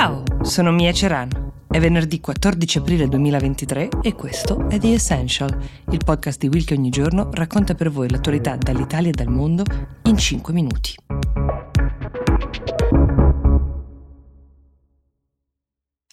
Ciao, sono Mia Ceran. È venerdì 14 aprile 2023 e questo è The Essential, il podcast di Will che ogni giorno racconta per voi l'attualità dall'Italia e dal mondo in 5 minuti.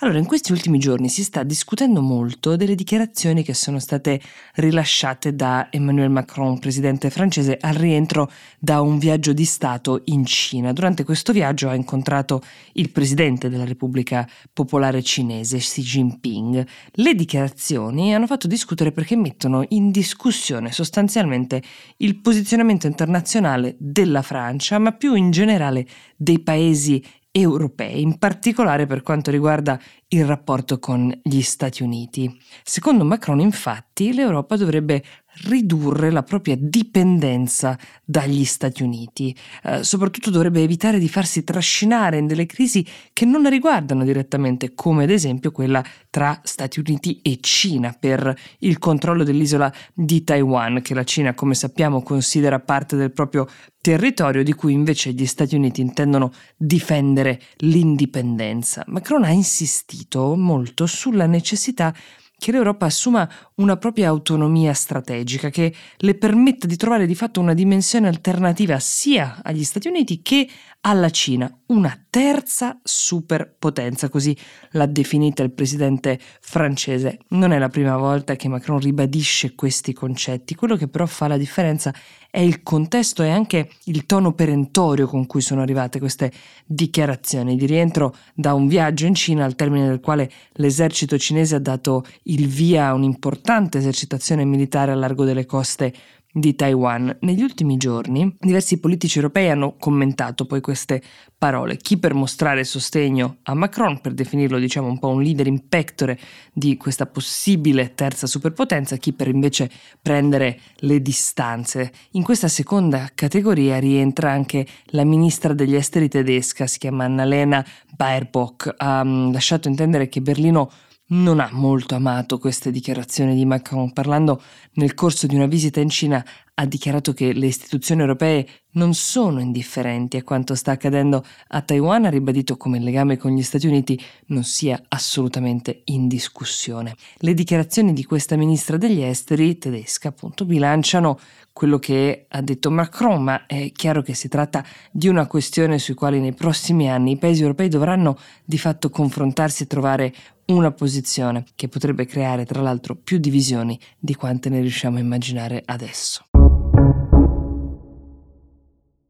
Allora, in questi ultimi giorni si sta discutendo molto delle dichiarazioni che sono state rilasciate da Emmanuel Macron, presidente francese, al rientro da un viaggio di Stato in Cina. Durante questo viaggio ha incontrato il presidente della Repubblica Popolare Cinese, Xi Jinping. Le dichiarazioni hanno fatto discutere perché mettono in discussione sostanzialmente il posizionamento internazionale della Francia, ma più in generale dei paesi europei, in particolare per quanto riguarda il rapporto con gli Stati Uniti. Secondo Macron, infatti, l'Europa dovrebbe ridurre la propria dipendenza dagli Stati Uniti. Eh, soprattutto dovrebbe evitare di farsi trascinare in delle crisi che non la riguardano direttamente, come ad esempio quella tra Stati Uniti e Cina per il controllo dell'isola di Taiwan, che la Cina, come sappiamo, considera parte del proprio territorio, di cui invece gli Stati Uniti intendono difendere l'indipendenza. Macron ha insistito molto sulla necessità che l'Europa assuma una propria autonomia strategica che le permetta di trovare di fatto una dimensione alternativa sia agli Stati Uniti che alla Cina, una terza superpotenza, così l'ha definita il presidente francese. Non è la prima volta che Macron ribadisce questi concetti, quello che però fa la differenza è il contesto e anche il tono perentorio con cui sono arrivate queste dichiarazioni di rientro da un viaggio in Cina al termine del quale l'esercito cinese ha dato il via a un'importante esercitazione militare a largo delle coste di Taiwan. Negli ultimi giorni diversi politici europei hanno commentato poi queste parole, chi per mostrare sostegno a Macron, per definirlo diciamo un po' un leader in pectore di questa possibile terza superpotenza, chi per invece prendere le distanze. In questa seconda categoria rientra anche la ministra degli esteri tedesca, si chiama Annalena Baerbock, ha mm, lasciato intendere che Berlino non ha molto amato queste dichiarazioni di Macron. Parlando nel corso di una visita in Cina, ha dichiarato che le istituzioni europee non sono indifferenti a quanto sta accadendo a Taiwan, ha ribadito come il legame con gli Stati Uniti non sia assolutamente in discussione. Le dichiarazioni di questa ministra degli esteri tedesca appunto bilanciano quello che ha detto Macron, ma è chiaro che si tratta di una questione sui quali nei prossimi anni i paesi europei dovranno di fatto confrontarsi e trovare una posizione che potrebbe creare tra l'altro più divisioni di quante ne riusciamo a immaginare adesso.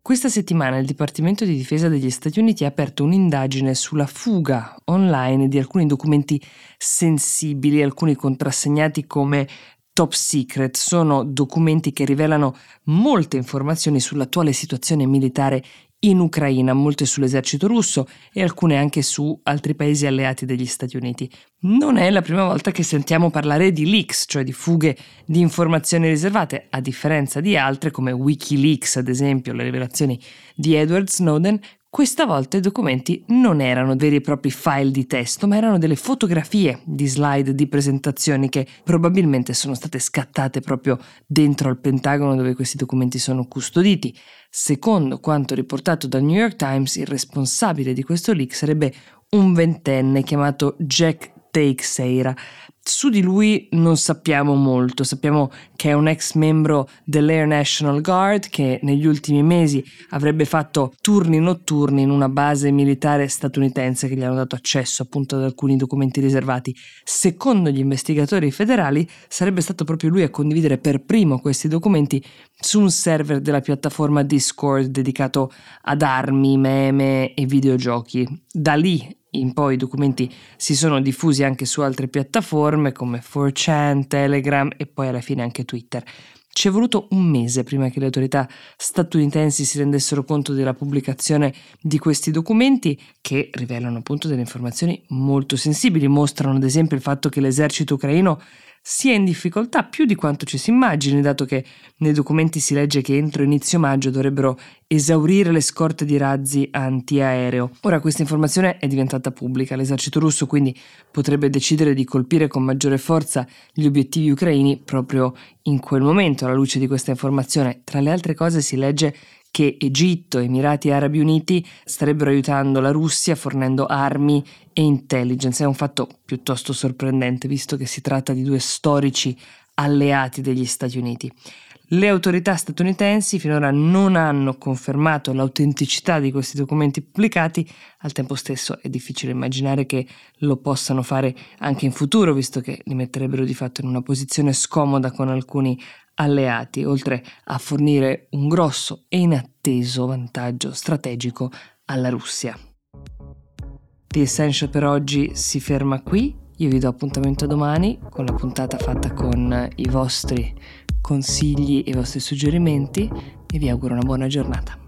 Questa settimana il Dipartimento di Difesa degli Stati Uniti ha aperto un'indagine sulla fuga online di alcuni documenti sensibili, alcuni contrassegnati come top secret. Sono documenti che rivelano molte informazioni sull'attuale situazione militare in Ucraina, molte sull'esercito russo e alcune anche su altri paesi alleati degli Stati Uniti. Non è la prima volta che sentiamo parlare di leaks, cioè di fughe di informazioni riservate, a differenza di altre come Wikileaks, ad esempio, le rivelazioni di Edward Snowden, questa volta i documenti non erano veri e propri file di testo, ma erano delle fotografie di slide di presentazioni che probabilmente sono state scattate proprio dentro al Pentagono dove questi documenti sono custoditi. Secondo quanto riportato dal New York Times, il responsabile di questo leak sarebbe un ventenne chiamato Jack Teixeira. Su di lui non sappiamo molto, sappiamo che è un ex membro dell'Air National Guard che negli ultimi mesi avrebbe fatto turni notturni in una base militare statunitense che gli hanno dato accesso appunto ad alcuni documenti riservati. Secondo gli investigatori federali sarebbe stato proprio lui a condividere per primo questi documenti su un server della piattaforma Discord dedicato ad armi, meme e videogiochi. Da lì in poi i documenti si sono diffusi anche su altre piattaforme come 4chan, Telegram e poi alla fine anche Twitter. Ci è voluto un mese prima che le autorità statunitensi si rendessero conto della pubblicazione di questi documenti che rivelano appunto delle informazioni molto sensibili, mostrano ad esempio il fatto che l'esercito ucraino sia in difficoltà più di quanto ci si immagini, dato che nei documenti si legge che entro inizio maggio dovrebbero esaurire le scorte di razzi antiaereo. Ora questa informazione è diventata pubblica, l'esercito russo quindi potrebbe decidere di colpire con maggiore forza gli obiettivi ucraini proprio in quel momento. Alla luce di questa informazione, tra le altre cose si legge che Egitto e Emirati Arabi Uniti starebbero aiutando la Russia fornendo armi e intelligence. È un fatto piuttosto sorprendente visto che si tratta di due storici alleati degli Stati Uniti. Le autorità statunitensi finora non hanno confermato l'autenticità di questi documenti pubblicati, al tempo stesso è difficile immaginare che lo possano fare anche in futuro, visto che li metterebbero di fatto in una posizione scomoda con alcuni alleati, oltre a fornire un grosso e inatteso vantaggio strategico alla Russia. The Essential per oggi si ferma qui, io vi do appuntamento domani con la puntata fatta con i vostri consigli e i vostri suggerimenti e vi auguro una buona giornata.